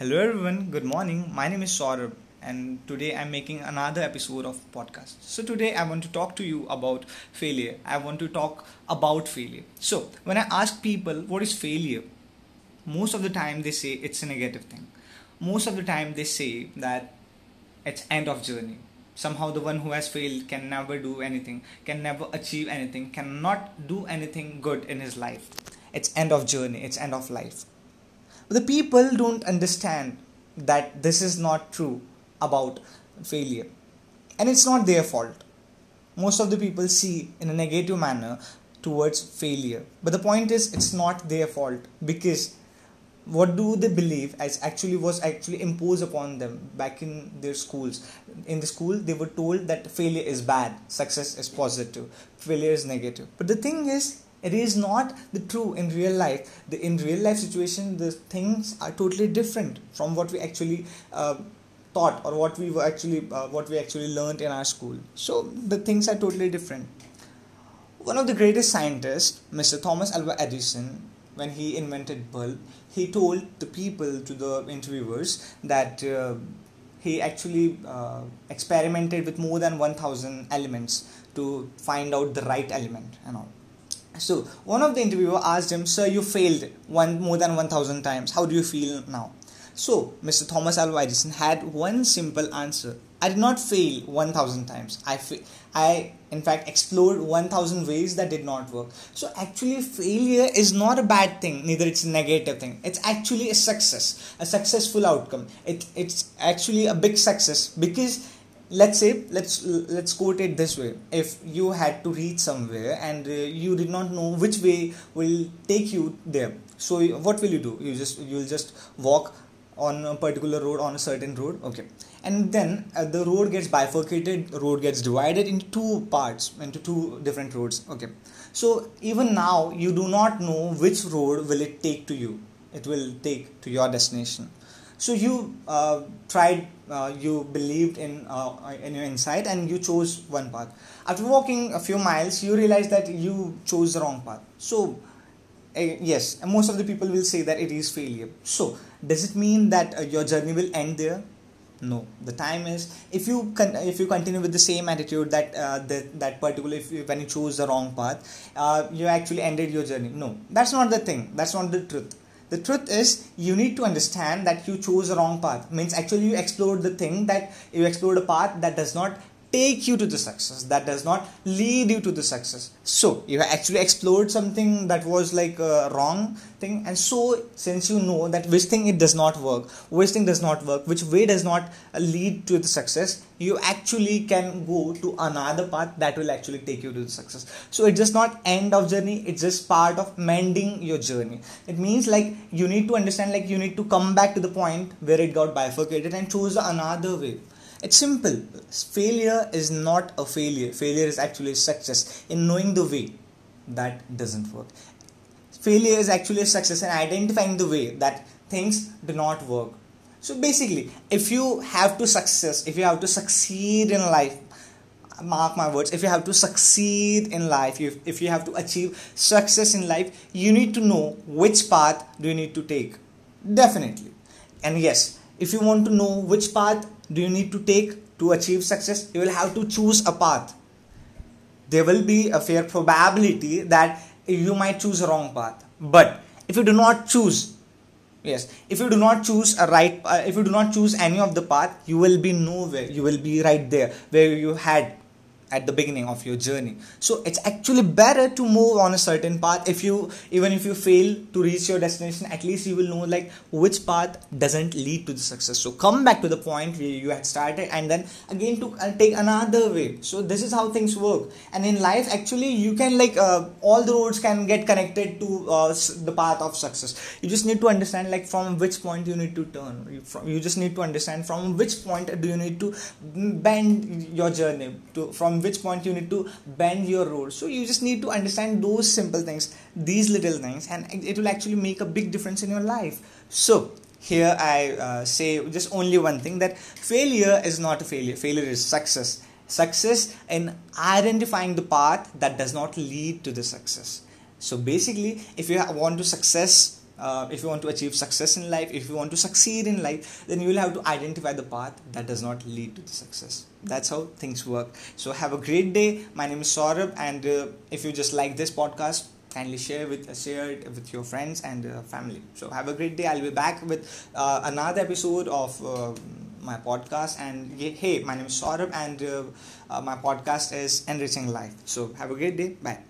Hello everyone, good morning. My name is Saurabh and today I'm making another episode of podcast. So today I want to talk to you about failure. I want to talk about failure. So when I ask people what is failure, most of the time they say it's a negative thing. Most of the time they say that it's end of journey. Somehow the one who has failed can never do anything, can never achieve anything, cannot do anything good in his life. It's end of journey, it's end of life the people don't understand that this is not true about failure. And it's not their fault. Most of the people see in a negative manner towards failure. But the point is it's not their fault. Because what do they believe as actually was actually imposed upon them back in their schools? In the school they were told that failure is bad success is positive failure is negative. But the thing is it is not the true in real life. The in real life situation the things are totally different from what we actually uh, or what we were actually uh, what we actually learned in our school. So the things are totally different. One of the greatest scientists mr thomas alva edison when he invented bulb he told the people to the interviewers that uh, he actually uh, experimented with more than 1000 elements to find out the right element and all so one of the interviewer asked him, "Sir, you failed one more than one thousand times. How do you feel now?" So Mr. Thomas Alva Edison had one simple answer. I did not fail 1000 times. I, fa- I in fact explored 1000 ways that did not work. So actually failure is not a bad thing, neither it's a negative thing. It's actually a success, a successful outcome. It, it's actually a big success because let's say let's let's quote it this way. If you had to reach somewhere and uh, you did not know which way will take you there so what will you do? You just you'll just walk on a particular road on a certain road okay. And then uh, the road gets bifurcated road gets divided into two parts into two different roads okay. So even now you do not know which road will it take to you. It will take to your destination so you uh, tried uh, you believed in uh, in your insight and you chose one path. After walking a few miles you realize that you chose the wrong path. So uh, yes most of the people will say that it is failure. So does it mean that uh, your journey will end there? No. The time is if you con- if you continue with the same attitude that uh, that particular if you, when you chose the wrong path uh, you actually ended your journey. No. That's not the thing. That's not the truth the truth is you need to understand that you chose the wrong path. Means actually you explored the thing that you explored a path that does not take you to the success. That does not lead you to the success. So you actually explored something that was like a wrong thing and so since you know that which thing it does not work which thing does not work which way does not lead to the success you actually can go to another path that will actually take you to the success. So it's just not end of journey it's just part of mending your journey. It means like you need to understand like you need to come back to the point where it got bifurcated and choose another way it's simple. Failure is not a failure. Failure is actually success in knowing the way that doesn't work. Failure is actually a success in identifying the way that things do not work. So basically, if you have to success, if you have to succeed in life, mark my words, if you have to succeed in life, if, if you have to achieve success in life, you need to know which path do you need to take. Definitely. And yes, if you want to know which path do you need to take to achieve success you will have to choose a path. There will be a fair probability that you might choose a wrong path. But if you do not choose yes if you do not choose a right uh, if you do not choose any of the path you will be nowhere you will be right there where you had at the beginning of your journey. So it's actually better to move on a certain path. If you even if you fail to reach your destination at least you will know like which path doesn't lead to the success. So come back to the point where you had started and then again to uh, take another way. So this is how things work. And in life actually you can like uh, all the roads can get connected to uh, the path of success. You just need to understand like from which point you need to turn. You, from, you just need to understand from which point do you need to bend your journey to from which point you need to bend your road so you just need to understand those simple things these little things and it will actually make a big difference in your life. So here i uh, say just only one thing that failure is not a failure. Failure is success. Success in identifying the path that does not lead to the success. So basically if you want to success uh, if you want to achieve success in life if you want to succeed in life then you will have to identify the path that does not lead to the success. That's how things work. So have a great day. My name is saurabh and uh, if you just like this podcast kindly share with uh, share it with your friends and uh, family. So have a great day. I'll be back with uh, another episode of uh, my podcast. And hey my name is saurabh and uh, uh, my podcast is enriching life. So have a great day. Bye